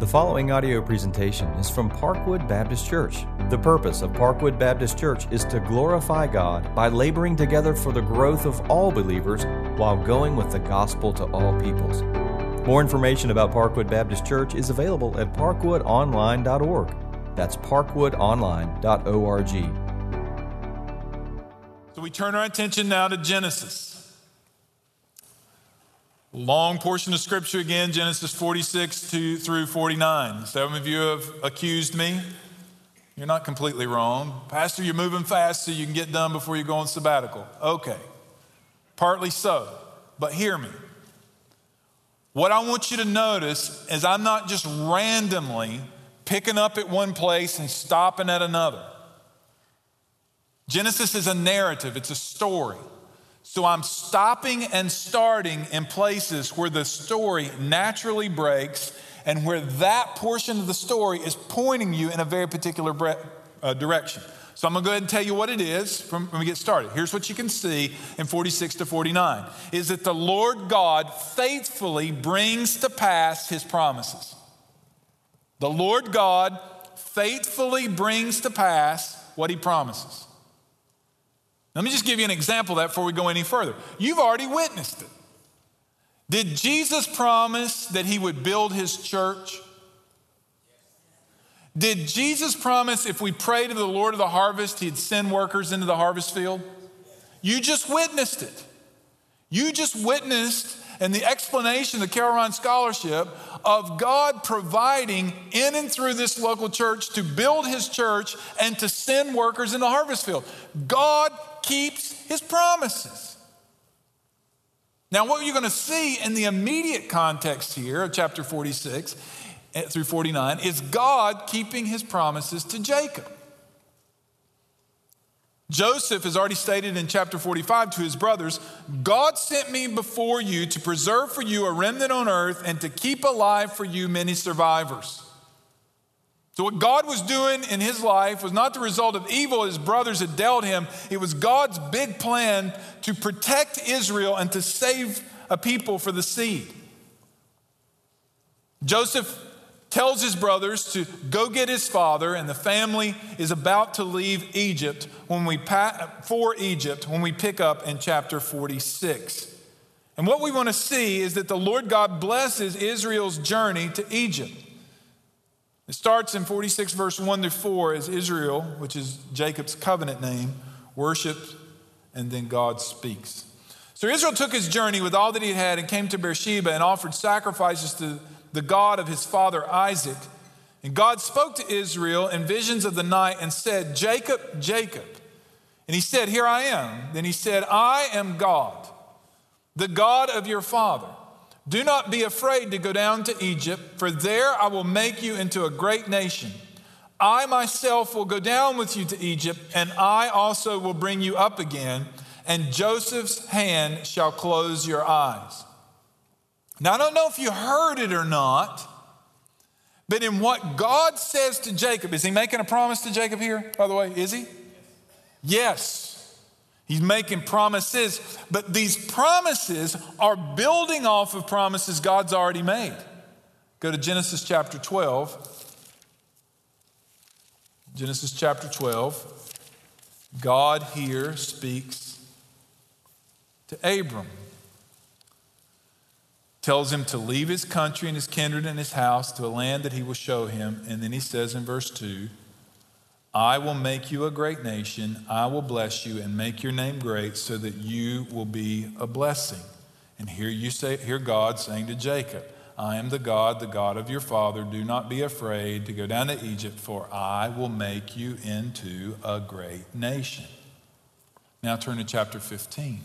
The following audio presentation is from Parkwood Baptist Church. The purpose of Parkwood Baptist Church is to glorify God by laboring together for the growth of all believers while going with the gospel to all peoples. More information about Parkwood Baptist Church is available at parkwoodonline.org. That's parkwoodonline.org. So we turn our attention now to Genesis. Long portion of scripture again, Genesis 46 to, through 49. Some of you have accused me. You're not completely wrong. Pastor, you're moving fast so you can get done before you go on sabbatical. Okay, partly so, but hear me. What I want you to notice is I'm not just randomly picking up at one place and stopping at another. Genesis is a narrative, it's a story. So I'm stopping and starting in places where the story naturally breaks and where that portion of the story is pointing you in a very particular bre- uh, direction. So I'm going to go ahead and tell you what it is from when we get started. Here's what you can see in 46 to 49 is that the Lord God faithfully brings to pass his promises. The Lord God faithfully brings to pass what he promises. Let me just give you an example of that before we go any further. You've already witnessed it. Did Jesus promise that he would build his church? Did Jesus promise if we pray to the Lord of the harvest, he'd send workers into the harvest field? You just witnessed it. You just witnessed and the explanation, the Carol Ryan Scholarship, of God providing in and through this local church to build his church and to send workers in the harvest field. God keeps his promises. Now, what you're going to see in the immediate context here of chapter 46 eh, through 49 is God keeping his promises to Jacob. Joseph has already stated in chapter 45 to his brothers God sent me before you to preserve for you a remnant on earth and to keep alive for you many survivors. So, what God was doing in his life was not the result of evil his brothers had dealt him. It was God's big plan to protect Israel and to save a people for the seed. Joseph tells his brothers to go get his father, and the family is about to leave Egypt when we for Egypt when we pick up in chapter 46. And what we want to see is that the Lord God blesses Israel's journey to Egypt. It starts in 46, verse 1 through 4, as Israel, which is Jacob's covenant name, worships, and then God speaks. So Israel took his journey with all that he had and came to Beersheba and offered sacrifices to the God of his father Isaac. And God spoke to Israel in visions of the night and said, Jacob, Jacob. And he said, Here I am. Then he said, I am God, the God of your father. Do not be afraid to go down to Egypt, for there I will make you into a great nation. I myself will go down with you to Egypt, and I also will bring you up again, and Joseph's hand shall close your eyes. Now, I don't know if you heard it or not, but in what God says to Jacob, is he making a promise to Jacob here, by the way? Is he? Yes. He's making promises, but these promises are building off of promises God's already made. Go to Genesis chapter 12. Genesis chapter 12. God here speaks to Abram tells him to leave his country and his kindred and his house to a land that he will show him. And then he says in verse 2 I will make you a great nation, I will bless you and make your name great so that you will be a blessing. And here you say, hear God saying to Jacob, I am the God, the God of your father. Do not be afraid to go down to Egypt, for I will make you into a great nation. Now turn to chapter 15.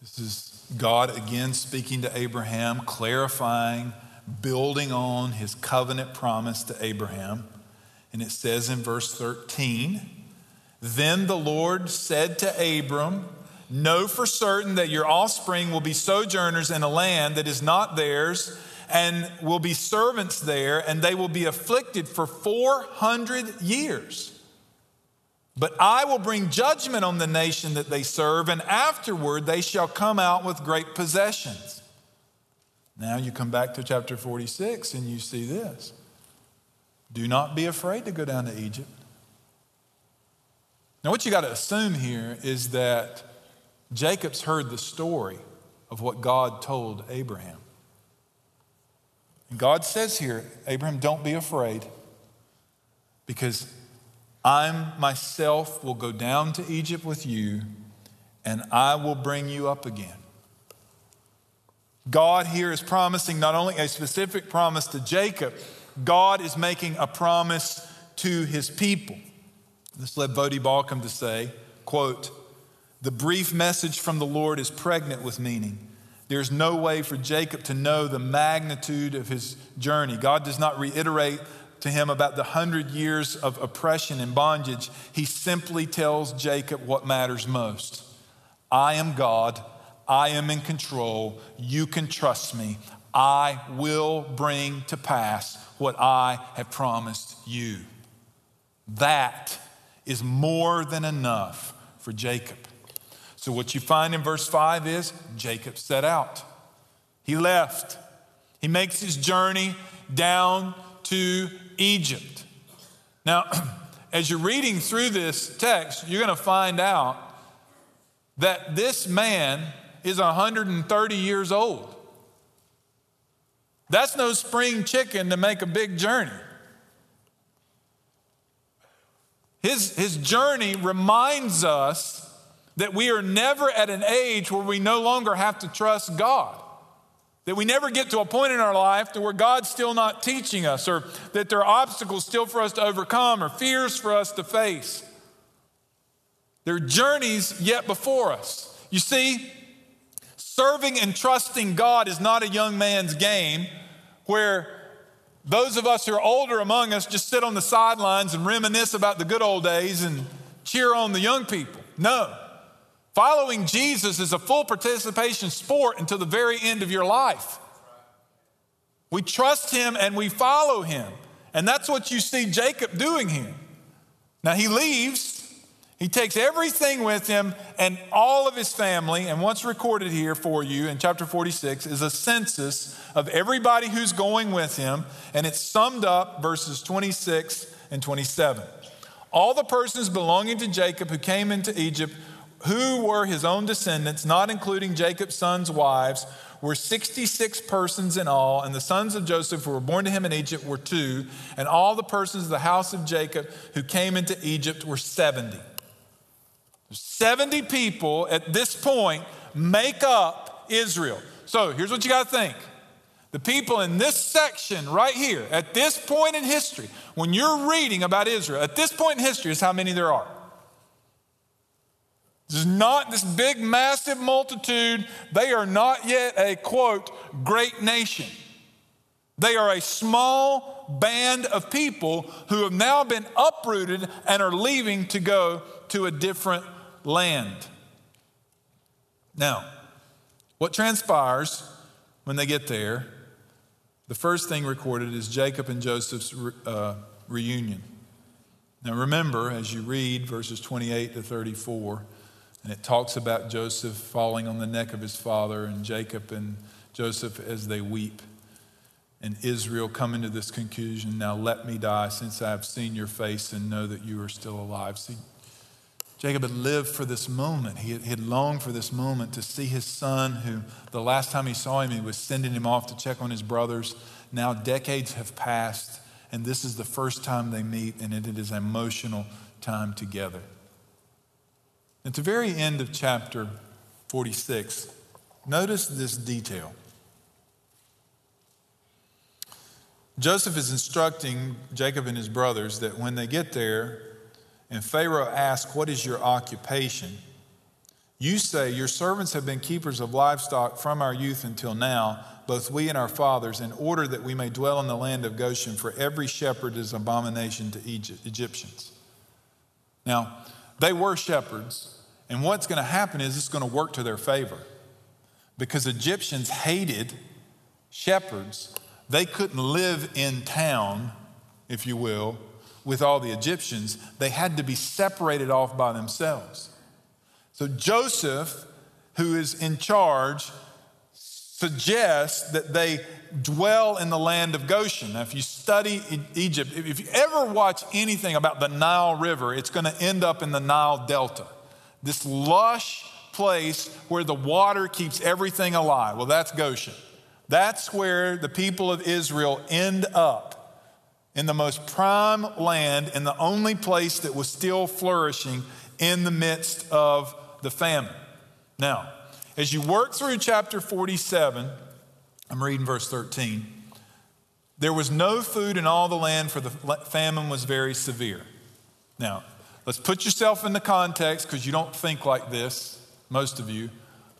This is God again speaking to Abraham, clarifying, building on his covenant promise to Abraham. And it says in verse 13 Then the Lord said to Abram, Know for certain that your offspring will be sojourners in a land that is not theirs, and will be servants there, and they will be afflicted for 400 years. But I will bring judgment on the nation that they serve, and afterward they shall come out with great possessions. Now you come back to chapter 46 and you see this. Do not be afraid to go down to Egypt. Now, what you got to assume here is that Jacob's heard the story of what God told Abraham. And God says here, Abraham, don't be afraid because I myself will go down to Egypt with you and I will bring you up again. God here is promising not only a specific promise to Jacob, God is making a promise to his people. This led Voddie Baucham to say, quote, the brief message from the Lord is pregnant with meaning. There's no way for Jacob to know the magnitude of his journey. God does not reiterate to him about the hundred years of oppression and bondage, he simply tells Jacob what matters most I am God. I am in control. You can trust me. I will bring to pass what I have promised you. That is more than enough for Jacob. So, what you find in verse 5 is Jacob set out. He left. He makes his journey down to Egypt. Now, as you're reading through this text, you're going to find out that this man is 130 years old. That's no spring chicken to make a big journey. His, his journey reminds us that we are never at an age where we no longer have to trust God. That we never get to a point in our life to where God's still not teaching us, or that there are obstacles still for us to overcome, or fears for us to face. There are journeys yet before us. You see, serving and trusting God is not a young man's game where those of us who are older among us just sit on the sidelines and reminisce about the good old days and cheer on the young people. No. Following Jesus is a full participation sport until the very end of your life. We trust him and we follow him. And that's what you see Jacob doing here. Now he leaves, he takes everything with him and all of his family. And what's recorded here for you in chapter 46 is a census of everybody who's going with him. And it's summed up verses 26 and 27. All the persons belonging to Jacob who came into Egypt who were his own descendants, not including Jacob's sons' wives, were 66 persons in all, and the sons of Joseph who were born to him in Egypt were two, and all the persons of the house of Jacob who came into Egypt were 70. 70 people at this point make up Israel. So here's what you got to think. The people in this section right here, at this point in history, when you're reading about Israel, at this point in history is how many there are. This is not this big, massive multitude. They are not yet a quote, great nation. They are a small band of people who have now been uprooted and are leaving to go to a different land. Now, what transpires when they get there? The first thing recorded is Jacob and Joseph's uh, reunion. Now, remember, as you read verses 28 to 34, and it talks about Joseph falling on the neck of his father and Jacob and Joseph as they weep. And Israel coming to this conclusion now let me die since I have seen your face and know that you are still alive. See, Jacob had lived for this moment. He had, he had longed for this moment to see his son, who the last time he saw him, he was sending him off to check on his brothers. Now decades have passed, and this is the first time they meet, and it is an emotional time together. At the very end of chapter 46, notice this detail. Joseph is instructing Jacob and his brothers that when they get there and Pharaoh asks, What is your occupation? You say, Your servants have been keepers of livestock from our youth until now, both we and our fathers, in order that we may dwell in the land of Goshen, for every shepherd is an abomination to Egypt, Egyptians. Now, they were shepherds, and what's going to happen is it's going to work to their favor because Egyptians hated shepherds. They couldn't live in town, if you will, with all the Egyptians, they had to be separated off by themselves. So Joseph, who is in charge, suggests that they dwell in the land of Goshen. Now, if you study Egypt, if you ever watch anything about the Nile River, it's going to end up in the Nile Delta. This lush place where the water keeps everything alive. Well, that's Goshen. That's where the people of Israel end up in the most prime land and the only place that was still flourishing in the midst of the famine. Now, as you work through chapter 47, I'm reading verse 13. There was no food in all the land, for the famine was very severe. Now, let's put yourself in the context because you don't think like this, most of you.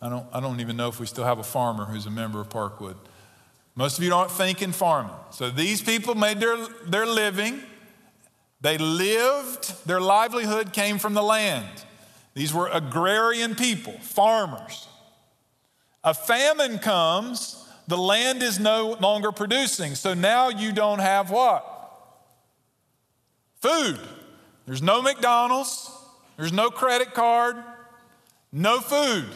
I don't, I don't even know if we still have a farmer who's a member of Parkwood. Most of you don't think in farming. So these people made their, their living. They lived, their livelihood came from the land. These were agrarian people, farmers. A famine comes, the land is no longer producing. So now you don't have what? Food. There's no McDonald's, there's no credit card, no food.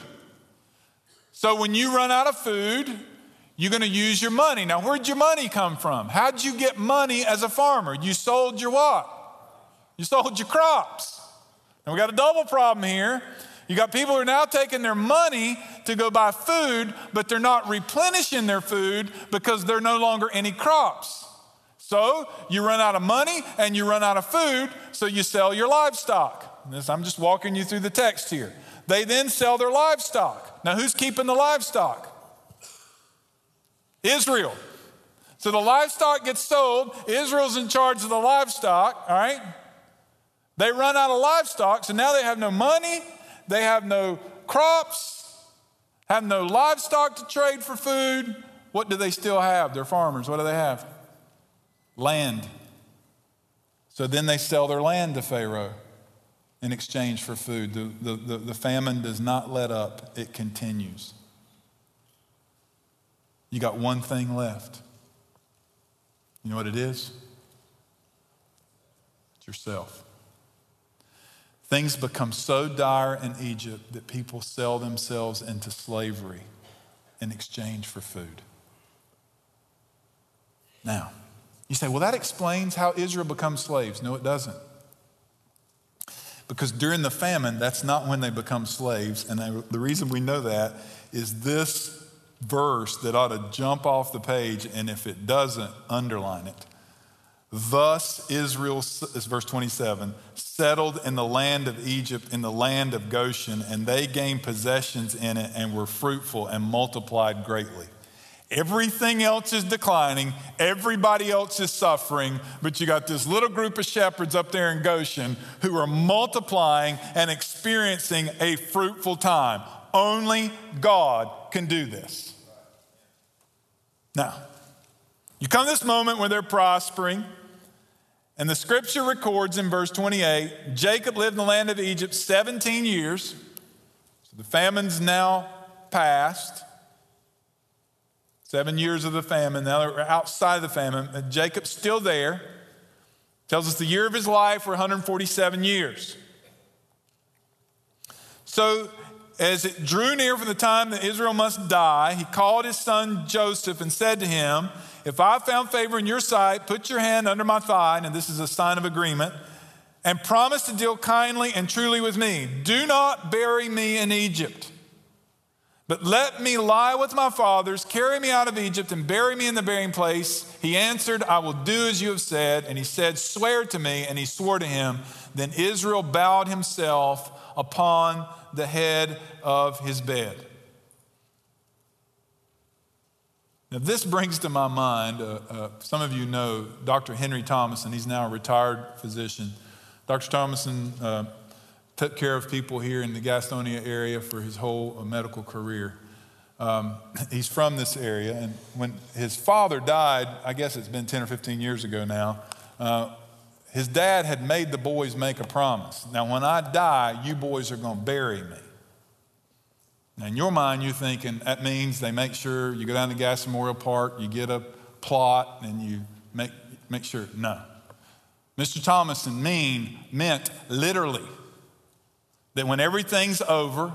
So when you run out of food, you're going to use your money. Now, where'd your money come from? How'd you get money as a farmer? You sold your what? You sold your crops. And we got a double problem here. You got people who are now taking their money to go buy food, but they're not replenishing their food because there are no longer any crops. So you run out of money and you run out of food, so you sell your livestock. This, I'm just walking you through the text here. They then sell their livestock. Now, who's keeping the livestock? Israel. So the livestock gets sold. Israel's in charge of the livestock, all right? They run out of livestock, so now they have no money, they have no crops, have no livestock to trade for food. What do they still have? They're farmers. What do they have? Land. So then they sell their land to Pharaoh in exchange for food. The, the, the, the famine does not let up, it continues. You got one thing left. You know what it is? It's yourself. Things become so dire in Egypt that people sell themselves into slavery in exchange for food. Now, you say, well, that explains how Israel becomes slaves. No, it doesn't. Because during the famine, that's not when they become slaves. And they, the reason we know that is this verse that ought to jump off the page, and if it doesn't, underline it. Thus Israel, is verse 27, settled in the land of Egypt, in the land of Goshen, and they gained possessions in it and were fruitful and multiplied greatly. Everything else is declining, everybody else is suffering, but you got this little group of shepherds up there in Goshen who are multiplying and experiencing a fruitful time. Only God can do this. Now, you come to this moment where they're prospering, and the scripture records in verse 28 Jacob lived in the land of Egypt 17 years. So the famine's now past. Seven years of the famine. Now they're outside of the famine. Jacob's still there. Tells us the year of his life were 147 years. So as it drew near for the time that Israel must die, he called his son Joseph and said to him, If I found favor in your sight, put your hand under my thigh, and this is a sign of agreement, and promise to deal kindly and truly with me. Do not bury me in Egypt, but let me lie with my fathers, carry me out of Egypt, and bury me in the burying place. He answered, I will do as you have said. And he said, Swear to me. And he swore to him. Then Israel bowed himself upon the head of his bed. Now, this brings to my mind, uh, uh, some of you know Dr. Henry Thomason. He's now a retired physician. Dr. Thomason uh, took care of people here in the Gastonia area for his whole uh, medical career. Um, he's from this area, and when his father died, I guess it's been 10 or 15 years ago now, uh, his dad had made the boys make a promise. Now, when I die, you boys are going to bury me. Now, in your mind, you're thinking that means they make sure you go down to Gaston Memorial Park, you get a plot, and you make, make sure. No. Mr. Thomason mean meant literally that when everything's over,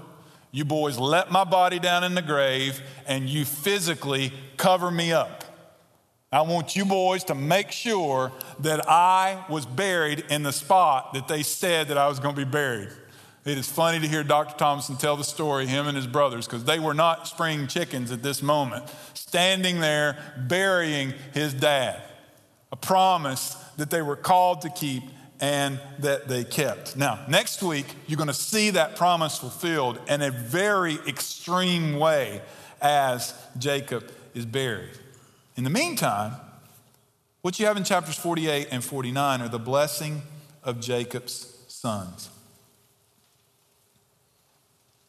you boys let my body down in the grave and you physically cover me up. I want you boys to make sure that I was buried in the spot that they said that I was going to be buried. It is funny to hear Dr. Thomason tell the story, him and his brothers, because they were not spring chickens at this moment, standing there burying his dad. A promise that they were called to keep and that they kept. Now, next week, you're going to see that promise fulfilled in a very extreme way as Jacob is buried. In the meantime, what you have in chapters 48 and 49 are the blessing of Jacob's sons.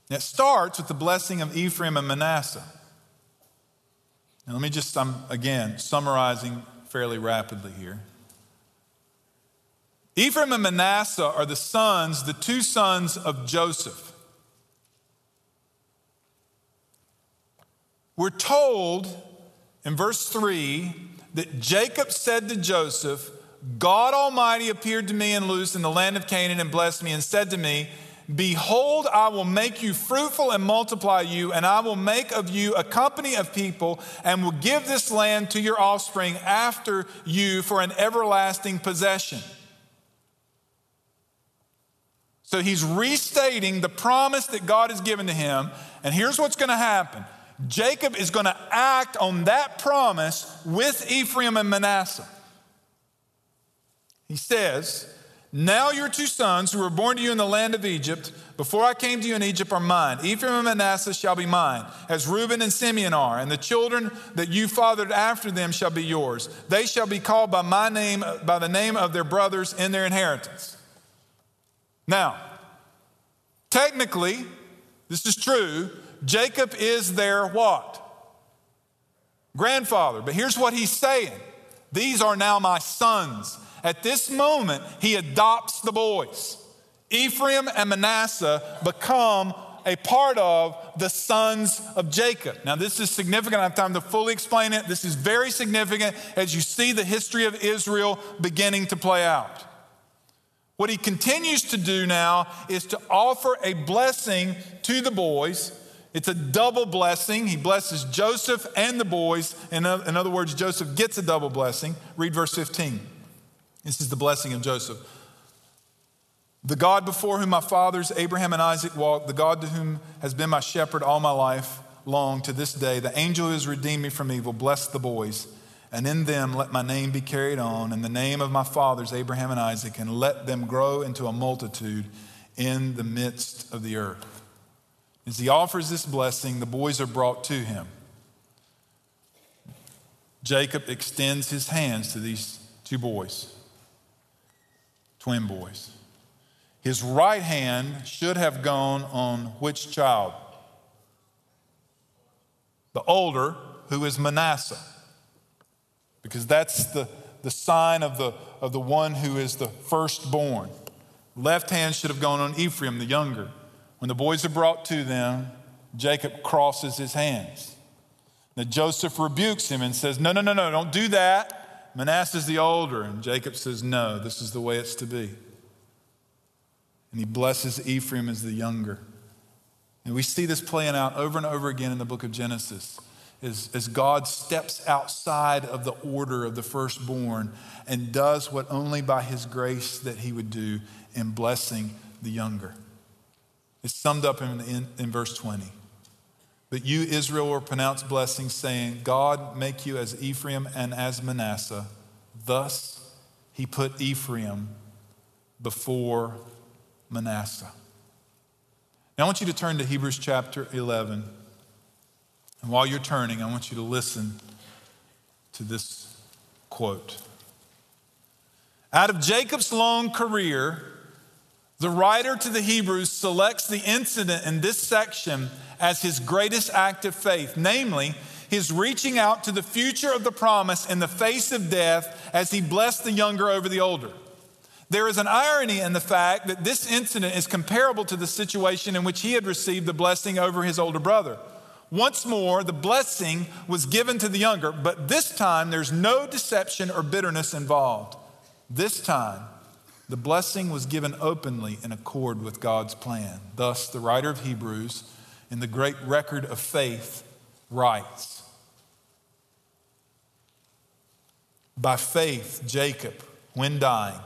It starts with the blessing of Ephraim and Manasseh. Now, let me just, I'm again summarizing fairly rapidly here. Ephraim and Manasseh are the sons, the two sons of Joseph. We're told in verse 3 that Jacob said to Joseph, God Almighty appeared to me in Luz in the land of Canaan and blessed me and said to me, Behold, I will make you fruitful and multiply you, and I will make of you a company of people, and will give this land to your offspring after you for an everlasting possession. So he's restating the promise that God has given to him, and here's what's going to happen Jacob is going to act on that promise with Ephraim and Manasseh. He says, Now your two sons who were born to you in the land of Egypt, before I came to you in Egypt, are mine. Ephraim and Manasseh shall be mine, as Reuben and Simeon are, and the children that you fathered after them shall be yours. They shall be called by my name, by the name of their brothers in their inheritance. Now, technically, this is true Jacob is their what? Grandfather. But here's what he's saying These are now my sons. At this moment, he adopts the boys. Ephraim and Manasseh become a part of the sons of Jacob. Now, this is significant. I have time to fully explain it. This is very significant as you see the history of Israel beginning to play out. What he continues to do now is to offer a blessing to the boys it's a double blessing. He blesses Joseph and the boys. In, in other words, Joseph gets a double blessing. Read verse 15. This is the blessing of Joseph. The God before whom my fathers, Abraham and Isaac, walked, the God to whom has been my shepherd all my life long to this day, the angel who has redeemed me from evil, bless the boys. And in them let my name be carried on, and the name of my fathers, Abraham and Isaac, and let them grow into a multitude in the midst of the earth. As he offers this blessing, the boys are brought to him. Jacob extends his hands to these two boys, twin boys. His right hand should have gone on which child? The older, who is Manasseh, because that's the, the sign of the, of the one who is the firstborn. Left hand should have gone on Ephraim, the younger. When the boys are brought to them, Jacob crosses his hands. Now Joseph rebukes him and says, No, no, no, no, don't do that. Manasseh's the older. And Jacob says, No, this is the way it's to be. And he blesses Ephraim as the younger. And we see this playing out over and over again in the book of Genesis as, as God steps outside of the order of the firstborn and does what only by his grace that he would do in blessing the younger. It's summed up in, in, in verse 20. But you, Israel, were pronounced blessings, saying, God make you as Ephraim and as Manasseh. Thus he put Ephraim before Manasseh. Now I want you to turn to Hebrews chapter 11. And while you're turning, I want you to listen to this quote. Out of Jacob's long career, the writer to the Hebrews selects the incident in this section as his greatest act of faith, namely, his reaching out to the future of the promise in the face of death as he blessed the younger over the older. There is an irony in the fact that this incident is comparable to the situation in which he had received the blessing over his older brother. Once more, the blessing was given to the younger, but this time there's no deception or bitterness involved. This time, the blessing was given openly in accord with God's plan. Thus, the writer of Hebrews, in the great record of faith, writes By faith, Jacob, when dying,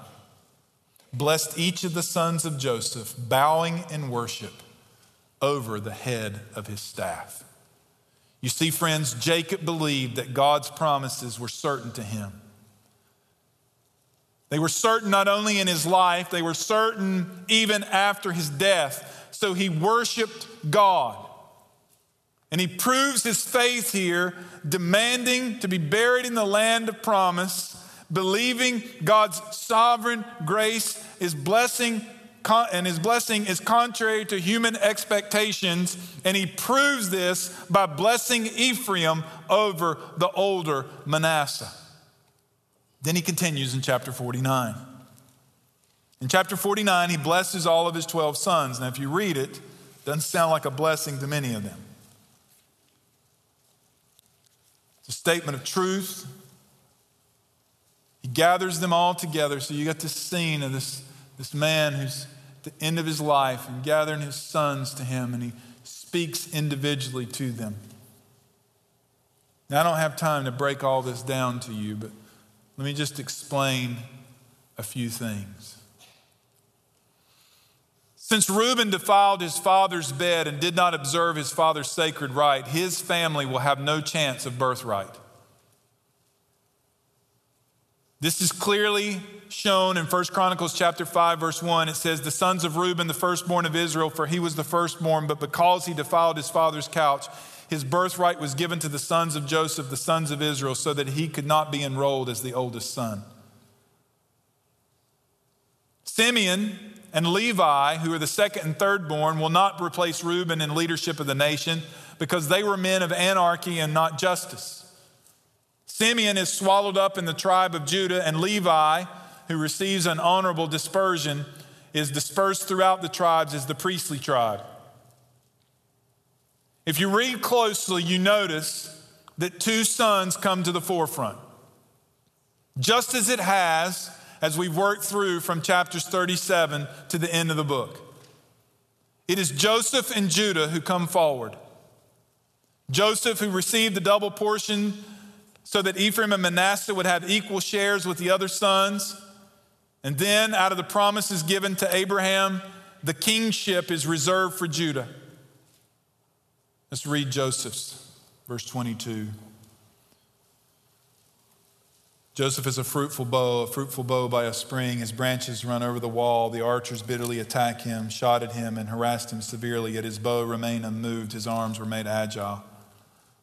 blessed each of the sons of Joseph, bowing in worship over the head of his staff. You see, friends, Jacob believed that God's promises were certain to him. They were certain not only in his life, they were certain even after his death. So he worshiped God. And he proves his faith here, demanding to be buried in the land of promise, believing God's sovereign grace is blessing and his blessing is contrary to human expectations, and he proves this by blessing Ephraim over the older Manasseh. Then he continues in chapter 49. In chapter 49, he blesses all of his 12 sons. Now, if you read it, it doesn't sound like a blessing to many of them. It's a statement of truth. He gathers them all together. So you got this scene of this this man who's at the end of his life and gathering his sons to him, and he speaks individually to them. Now, I don't have time to break all this down to you, but let me just explain a few things. Since Reuben defiled his father's bed and did not observe his father's sacred rite, his family will have no chance of birthright. This is clearly shown in 1 Chronicles chapter 5 verse 1. It says the sons of Reuben the firstborn of Israel for he was the firstborn but because he defiled his father's couch his birthright was given to the sons of Joseph the sons of Israel so that he could not be enrolled as the oldest son. Simeon and Levi, who are the second and third born, will not replace Reuben in leadership of the nation because they were men of anarchy and not justice. Simeon is swallowed up in the tribe of Judah, and Levi, who receives an honorable dispersion, is dispersed throughout the tribes as the priestly tribe. If you read closely, you notice that two sons come to the forefront. Just as it has as we've worked through from chapters 37 to the end of the book. It is Joseph and Judah who come forward. Joseph, who received the double portion so that Ephraim and Manasseh would have equal shares with the other sons. And then, out of the promises given to Abraham, the kingship is reserved for Judah. Let's read Joseph's, verse 22. Joseph is a fruitful bow, a fruitful bow by a spring. His branches run over the wall. The archers bitterly attack him, shot at him, and harassed him severely. Yet his bow remained unmoved. His arms were made agile.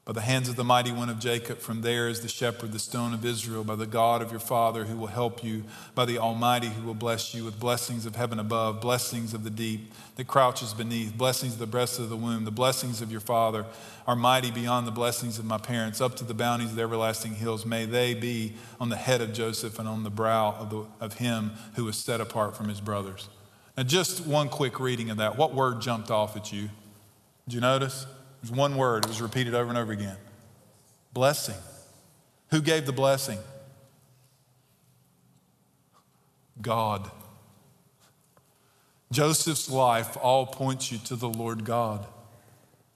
By the hands of the mighty one of Jacob, from there is the shepherd, the stone of Israel, by the God of your father who will help you, by the Almighty who will bless you with blessings of heaven above, blessings of the deep that crouches beneath, blessings of the breast of the womb, the blessings of your father are mighty beyond the blessings of my parents, up to the bounties of the everlasting hills. May they be on the head of Joseph and on the brow of, the, of him who was set apart from his brothers. Now, just one quick reading of that. What word jumped off at you? Did you notice? One word, it was repeated over and over again blessing. Who gave the blessing? God. Joseph's life all points you to the Lord God.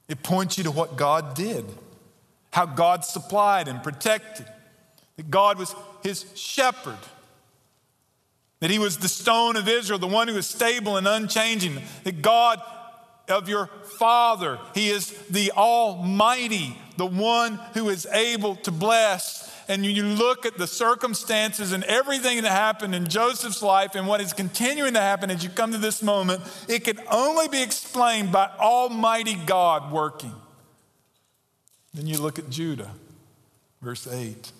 It points you to what God did, how God supplied and protected, that God was his shepherd, that he was the stone of Israel, the one who was stable and unchanging, that God of your Father. He is the Almighty, the one who is able to bless. And you look at the circumstances and everything that happened in Joseph's life and what is continuing to happen as you come to this moment, it can only be explained by Almighty God working. Then you look at Judah, verse 8.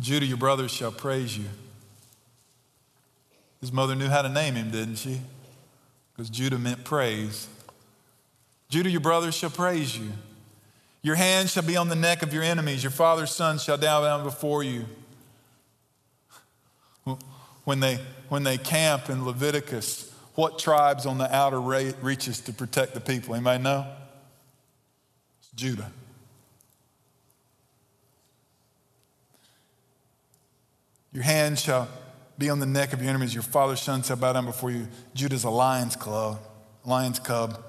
Judah, your brothers shall praise you. His mother knew how to name him, didn't she? Because Judah meant praise. Judah, your brothers shall praise you. Your hand shall be on the neck of your enemies. Your father's sons shall bow down before you. When they, when they camp in Leviticus, what tribes on the outer reaches to protect the people? Anybody know? It's Judah. Your hand shall be on the neck of your enemies. Your father's son shall bow down before you. Judah's a lion's club, lion's cub.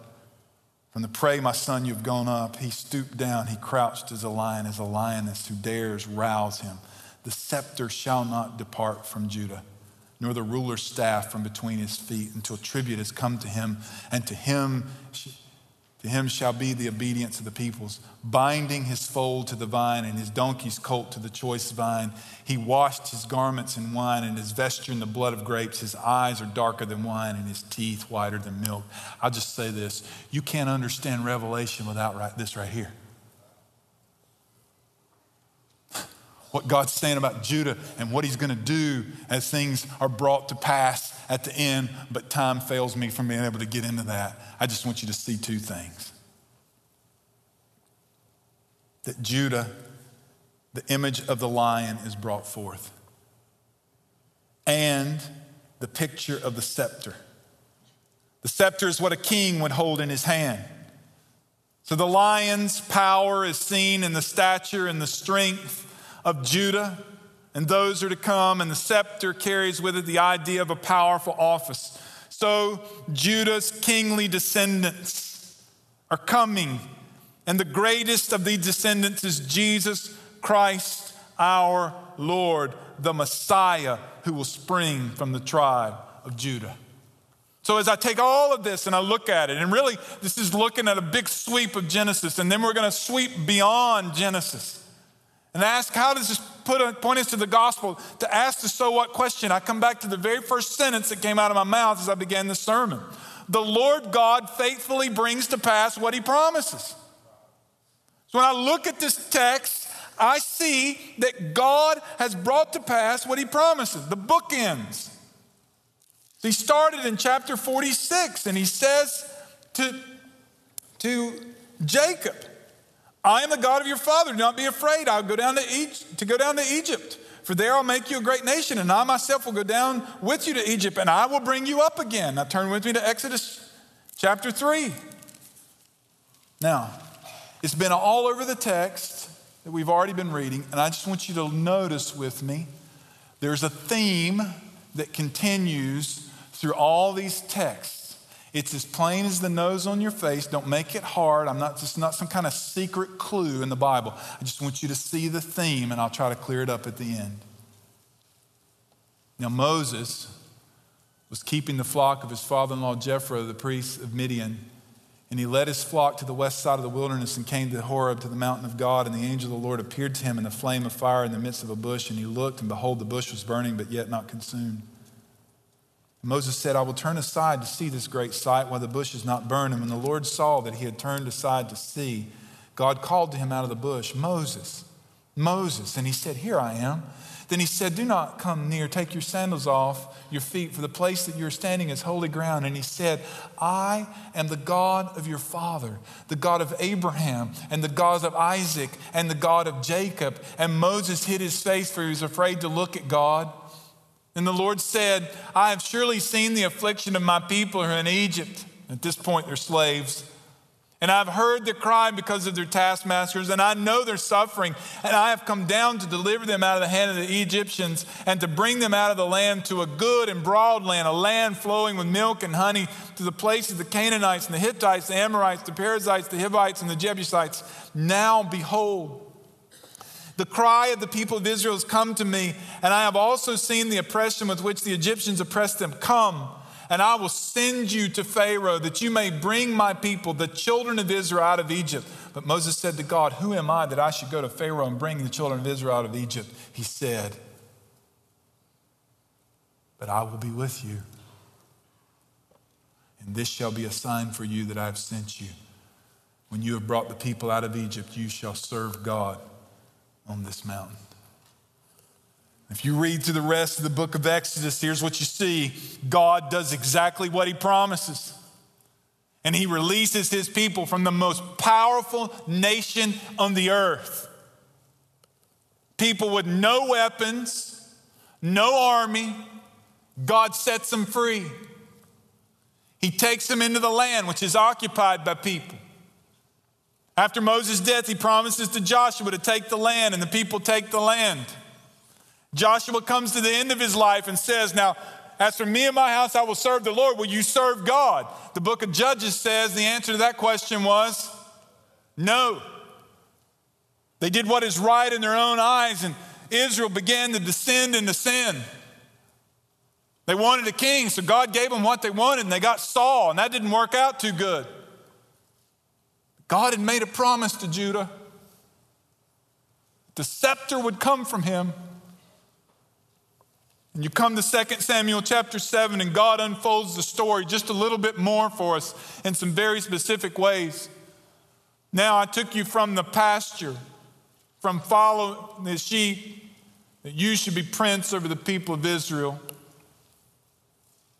From the prey, my son, you've gone up. He stooped down. He crouched as a lion, as a lioness who dares rouse him. The scepter shall not depart from Judah, nor the ruler's staff from between his feet, until tribute has come to him, and to him to him shall be the obedience of the peoples, binding his foal to the vine and his donkey's colt to the choice vine. He washed his garments in wine and his vesture in the blood of grapes. His eyes are darker than wine and his teeth whiter than milk. I'll just say this you can't understand Revelation without right, this right here. What God's saying about Judah and what he's going to do as things are brought to pass at the end, but time fails me from being able to get into that. I just want you to see two things. That Judah, the image of the lion, is brought forth, and the picture of the scepter. The scepter is what a king would hold in his hand. So the lion's power is seen in the stature and the strength of Judah and those are to come, and the scepter carries with it the idea of a powerful office. So Judah's kingly descendants are coming, and the greatest of these descendants is Jesus Christ, our Lord, the Messiah who will spring from the tribe of Judah. So, as I take all of this and I look at it, and really this is looking at a big sweep of Genesis, and then we're going to sweep beyond Genesis and ask, how does this put a, point us to the gospel? To ask the so what question, I come back to the very first sentence that came out of my mouth as I began the sermon. The Lord God faithfully brings to pass what he promises. So when I look at this text, I see that God has brought to pass what he promises. The book ends. He started in chapter 46 and he says to, to Jacob, I am the God of your father. Do not be afraid. I'll go down to, Egypt, to go down to Egypt. For there I'll make you a great nation, and I myself will go down with you to Egypt, and I will bring you up again. Now turn with me to Exodus chapter 3. Now, it's been all over the text that we've already been reading, and I just want you to notice with me there's a theme that continues through all these texts. It's as plain as the nose on your face. Don't make it hard. I'm not just not some kind of secret clue in the Bible. I just want you to see the theme and I'll try to clear it up at the end. Now Moses was keeping the flock of his father-in-law Jethro, the priest of Midian, and he led his flock to the west side of the wilderness and came to Horeb to the mountain of God, and the angel of the Lord appeared to him in a flame of fire in the midst of a bush, and he looked and behold the bush was burning but yet not consumed. Moses said, I will turn aside to see this great sight while the bush is not burned. And when the Lord saw that he had turned aside to see, God called to him out of the bush, Moses, Moses. And he said, Here I am. Then he said, Do not come near. Take your sandals off your feet, for the place that you're standing is holy ground. And he said, I am the God of your father, the God of Abraham, and the God of Isaac, and the God of Jacob. And Moses hid his face, for he was afraid to look at God. And the Lord said, I have surely seen the affliction of my people who are in Egypt. At this point, they're slaves. And I've heard their cry because of their taskmasters, and I know their suffering. And I have come down to deliver them out of the hand of the Egyptians and to bring them out of the land to a good and broad land, a land flowing with milk and honey, to the places of the Canaanites and the Hittites, the Amorites, the Perizzites, the Hivites, and the Jebusites. Now, behold, the cry of the people of Israel has come to me, and I have also seen the oppression with which the Egyptians oppressed them. Come, and I will send you to Pharaoh that you may bring my people, the children of Israel, out of Egypt. But Moses said to God, Who am I that I should go to Pharaoh and bring the children of Israel out of Egypt? He said, But I will be with you. And this shall be a sign for you that I have sent you. When you have brought the people out of Egypt, you shall serve God on this mountain. If you read through the rest of the book of Exodus, here's what you see God does exactly what he promises. And he releases his people from the most powerful nation on the earth. People with no weapons, no army, God sets them free. He takes them into the land which is occupied by people. After Moses' death, he promises to Joshua to take the land, and the people take the land. Joshua comes to the end of his life and says, Now, as for me and my house, I will serve the Lord. Will you serve God? The book of Judges says the answer to that question was no. They did what is right in their own eyes, and Israel began to descend into sin. They wanted a king, so God gave them what they wanted, and they got Saul, and that didn't work out too good. God had made a promise to Judah. The scepter would come from him. And you come to 2 Samuel chapter 7, and God unfolds the story just a little bit more for us in some very specific ways. Now I took you from the pasture, from following the sheep, that you should be prince over the people of Israel.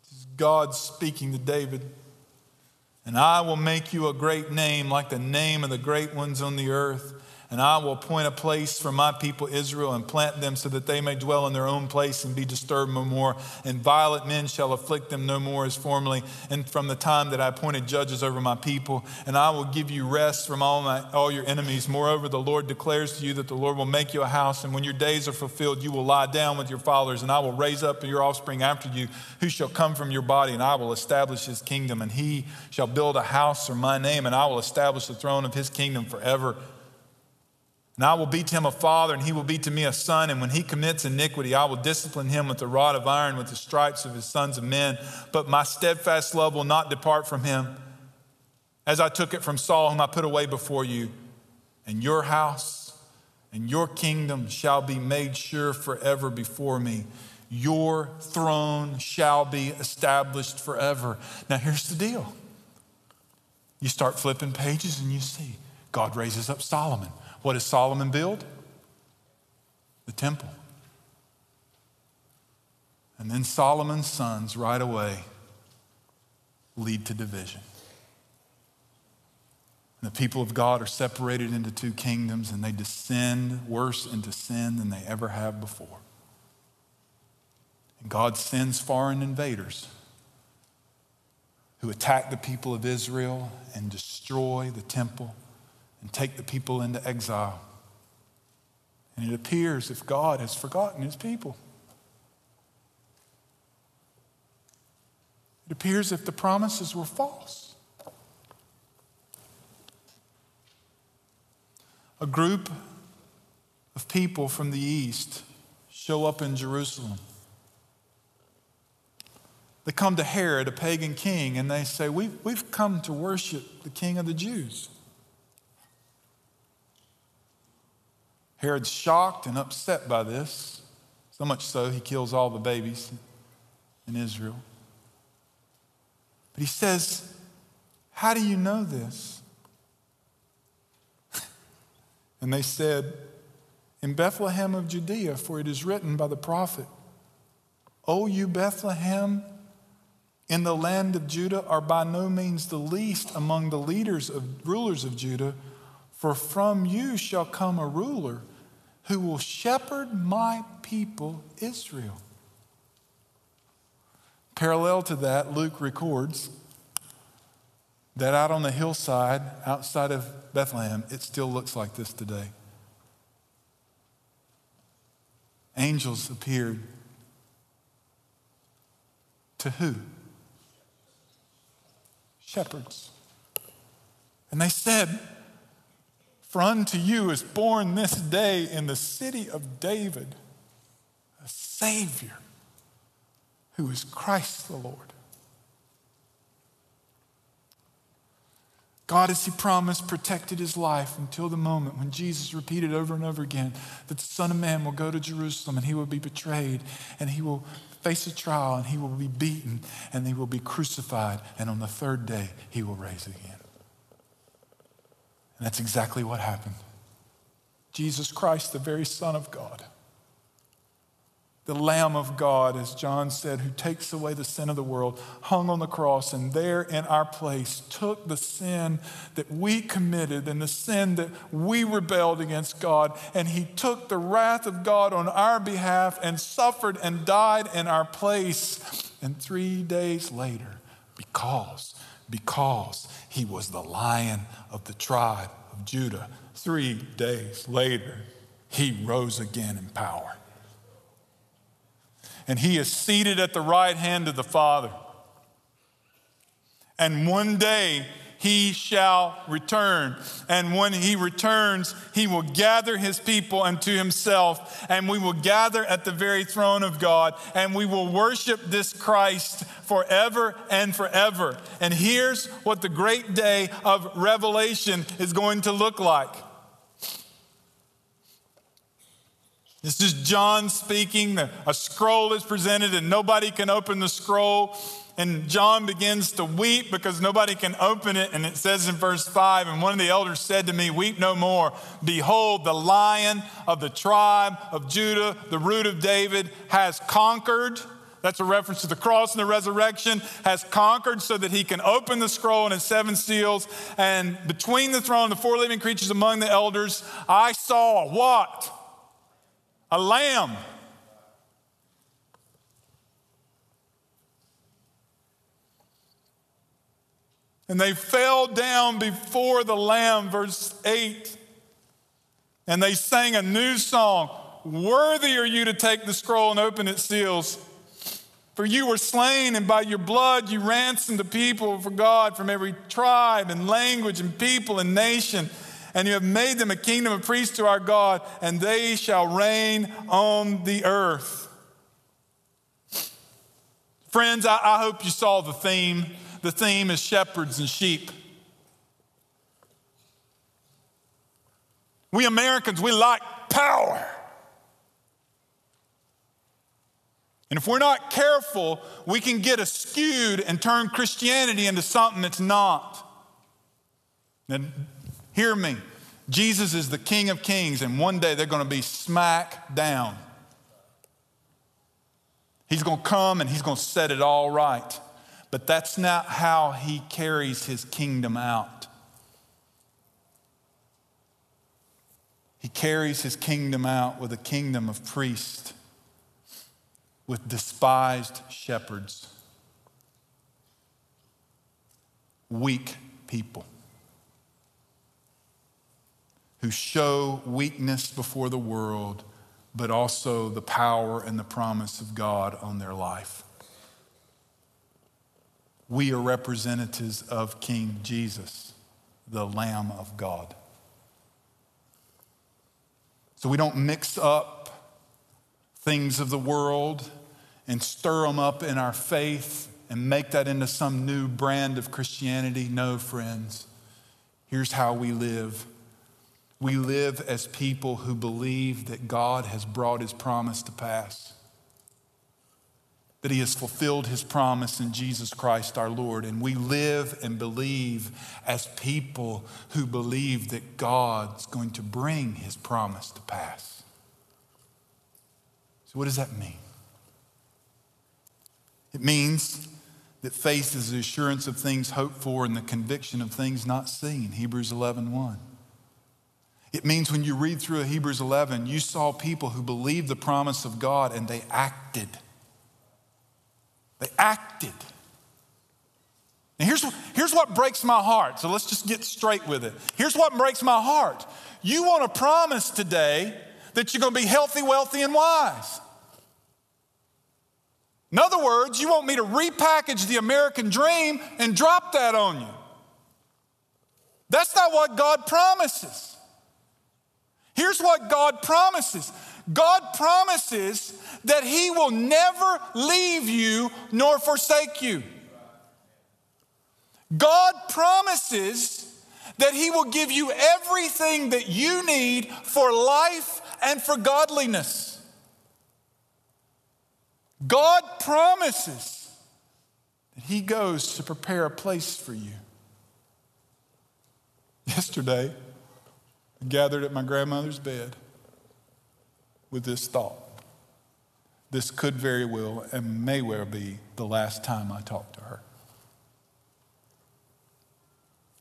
This is God speaking to David. And I will make you a great name like the name of the great ones on the earth. And I will appoint a place for my people Israel and plant them so that they may dwell in their own place and be disturbed no more. And violent men shall afflict them no more as formerly. And from the time that I appointed judges over my people, and I will give you rest from all, my, all your enemies. Moreover, the Lord declares to you that the Lord will make you a house, and when your days are fulfilled, you will lie down with your fathers, and I will raise up your offspring after you, who shall come from your body, and I will establish his kingdom, and he shall build a house for my name, and I will establish the throne of his kingdom forever. And I will be to him a father, and he will be to me a son. And when he commits iniquity, I will discipline him with the rod of iron, with the stripes of his sons of men. But my steadfast love will not depart from him, as I took it from Saul, whom I put away before you. And your house and your kingdom shall be made sure forever before me. Your throne shall be established forever. Now, here's the deal you start flipping pages, and you see God raises up Solomon. What does Solomon build? The temple. And then Solomon's sons, right away, lead to division. And the people of God are separated into two kingdoms and they descend worse into sin than they ever have before. And God sends foreign invaders who attack the people of Israel and destroy the temple and take the people into exile. And it appears if God has forgotten his people. It appears if the promises were false. A group of people from the east show up in Jerusalem. They come to Herod, a pagan king, and they say, We've, we've come to worship the king of the Jews. Herod's shocked and upset by this, so much so he kills all the babies in Israel. But he says, How do you know this? and they said, In Bethlehem of Judea, for it is written by the prophet, O you Bethlehem, in the land of Judah, are by no means the least among the leaders of rulers of Judah, for from you shall come a ruler who will shepherd my people Israel. Parallel to that, Luke records that out on the hillside outside of Bethlehem, it still looks like this today. Angels appeared to who? Shepherds. And they said, for unto you is born this day in the city of David a Savior who is Christ the Lord. God, as He promised, protected His life until the moment when Jesus repeated over and over again that the Son of Man will go to Jerusalem and He will be betrayed and He will face a trial and He will be beaten and He will be crucified and on the third day He will raise again. And that's exactly what happened. Jesus Christ, the very Son of God, the Lamb of God, as John said, who takes away the sin of the world, hung on the cross and there in our place took the sin that we committed and the sin that we rebelled against God. And he took the wrath of God on our behalf and suffered and died in our place. And three days later, because, because he was the lion of the tribe of Judah. Three days later, he rose again in power. and he is seated at the right hand of the Father. And one day he shall return. And when he returns, he will gather his people unto himself, and we will gather at the very throne of God, and we will worship this Christ forever and forever. And here's what the great day of Revelation is going to look like. This is John speaking. A scroll is presented, and nobody can open the scroll. And John begins to weep because nobody can open it. And it says in verse 5 And one of the elders said to me, Weep no more. Behold, the lion of the tribe of Judah, the root of David, has conquered. That's a reference to the cross and the resurrection, has conquered so that he can open the scroll and its seven seals. And between the throne and the four living creatures among the elders, I saw what? A lamb And they fell down before the Lamb, verse 8. And they sang a new song Worthy are you to take the scroll and open its seals. For you were slain, and by your blood you ransomed the people for God from every tribe and language and people and nation. And you have made them a kingdom of priests to our God, and they shall reign on the earth. Friends, I, I hope you saw the theme the theme is shepherds and sheep. We Americans, we like power. And if we're not careful, we can get skewed and turn Christianity into something it's not. And hear me Jesus is the King of Kings, and one day they're going to be smack down. He's going to come and he's going to set it all right. But that's not how he carries his kingdom out. He carries his kingdom out with a kingdom of priests, with despised shepherds, weak people who show weakness before the world, but also the power and the promise of God on their life we are representatives of King Jesus, the Lamb of God. So we don't mix up things of the world and stir them up in our faith and make that into some new brand of Christianity. No, friends. Here's how we live we live as people who believe that God has brought his promise to pass that he has fulfilled his promise in Jesus Christ our Lord. And we live and believe as people who believe that God's going to bring his promise to pass. So, what does that mean? It means that faith is the assurance of things hoped for and the conviction of things not seen. Hebrews 11 1. It means when you read through Hebrews 11, you saw people who believed the promise of God and they acted. They acted. And here's, here's what breaks my heart. So let's just get straight with it. Here's what breaks my heart. You want a promise today that you're going to be healthy, wealthy, and wise. In other words, you want me to repackage the American dream and drop that on you. That's not what God promises. Here's what God promises God promises that He will never leave you nor forsake you. God promises that He will give you everything that you need for life and for godliness. God promises that He goes to prepare a place for you. Yesterday, I gathered at my grandmother's bed with this thought. This could very well and may well be the last time I talk to her.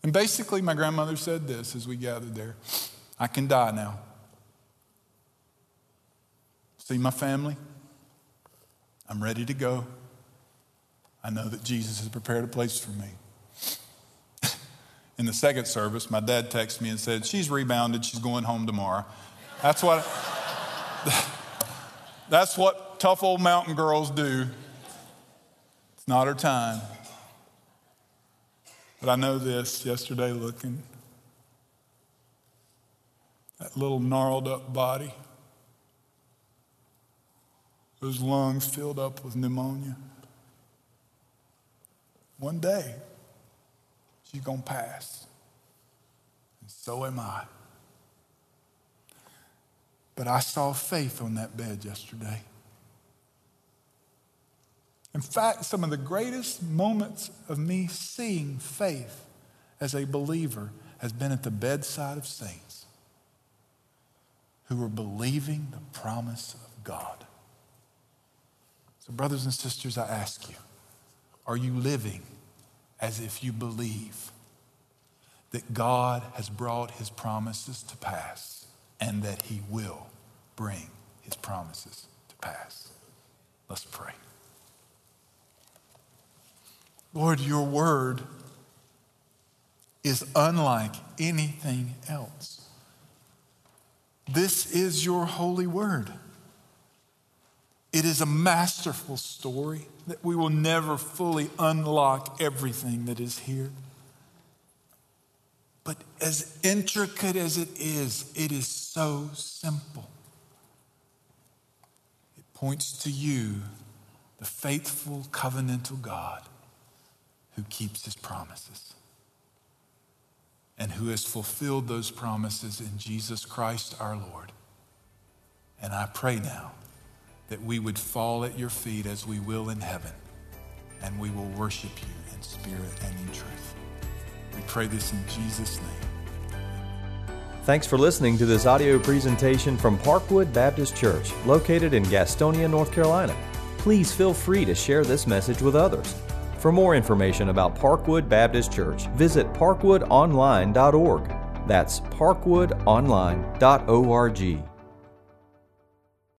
And basically, my grandmother said this as we gathered there I can die now. See my family? I'm ready to go. I know that Jesus has prepared a place for me. In the second service, my dad texted me and said, She's rebounded. She's going home tomorrow. That's what. That's what tough old mountain girls do. It's not her time. But I know this yesterday looking. That little gnarled up body, those lungs filled up with pneumonia. One day, she's going to pass. And so am I. But I saw faith on that bed yesterday. In fact, some of the greatest moments of me seeing faith as a believer has been at the bedside of saints who are believing the promise of God. So, brothers and sisters, I ask you are you living as if you believe that God has brought his promises to pass and that he will bring his promises to pass? Let's pray. Lord, your word is unlike anything else. This is your holy word. It is a masterful story that we will never fully unlock everything that is here. But as intricate as it is, it is so simple. It points to you, the faithful covenantal God who keeps his promises and who has fulfilled those promises in Jesus Christ our Lord. And I pray now that we would fall at your feet as we will in heaven, and we will worship you in spirit and in truth. We pray this in Jesus' name. Thanks for listening to this audio presentation from Parkwood Baptist Church, located in Gastonia, North Carolina. Please feel free to share this message with others. For more information about Parkwood Baptist Church, visit parkwoodonline.org. That's parkwoodonline.org.